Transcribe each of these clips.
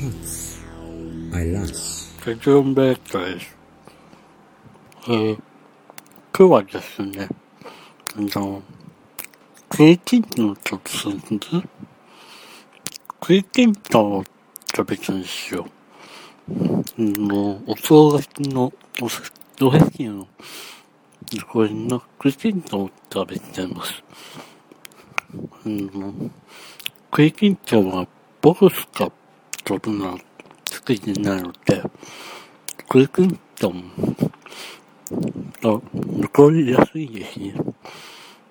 nuts. I laugh. ジョン・ベッドです。えー、今日はですね、あの、クイキントンとつんずクイキントンを食べたんですよ。あの、お正月の、おせ、おせちの、これのクイキントンを食べてます。あの、クイキントンは僕しか食べない。好きじゃないので、クイクントンが残りやすいですね。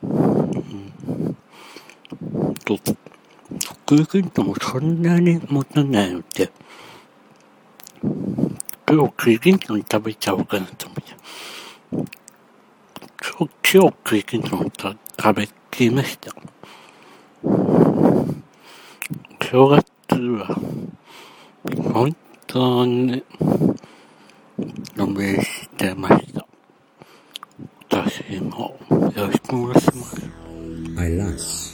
うん、と、クイクントンもそんなに持たないので、今日クイクントン食べちゃおうかなと思って。今日、今日クイクントン食べきりました。正月は、本当に、おめしてました。私も、よろしくお願いします。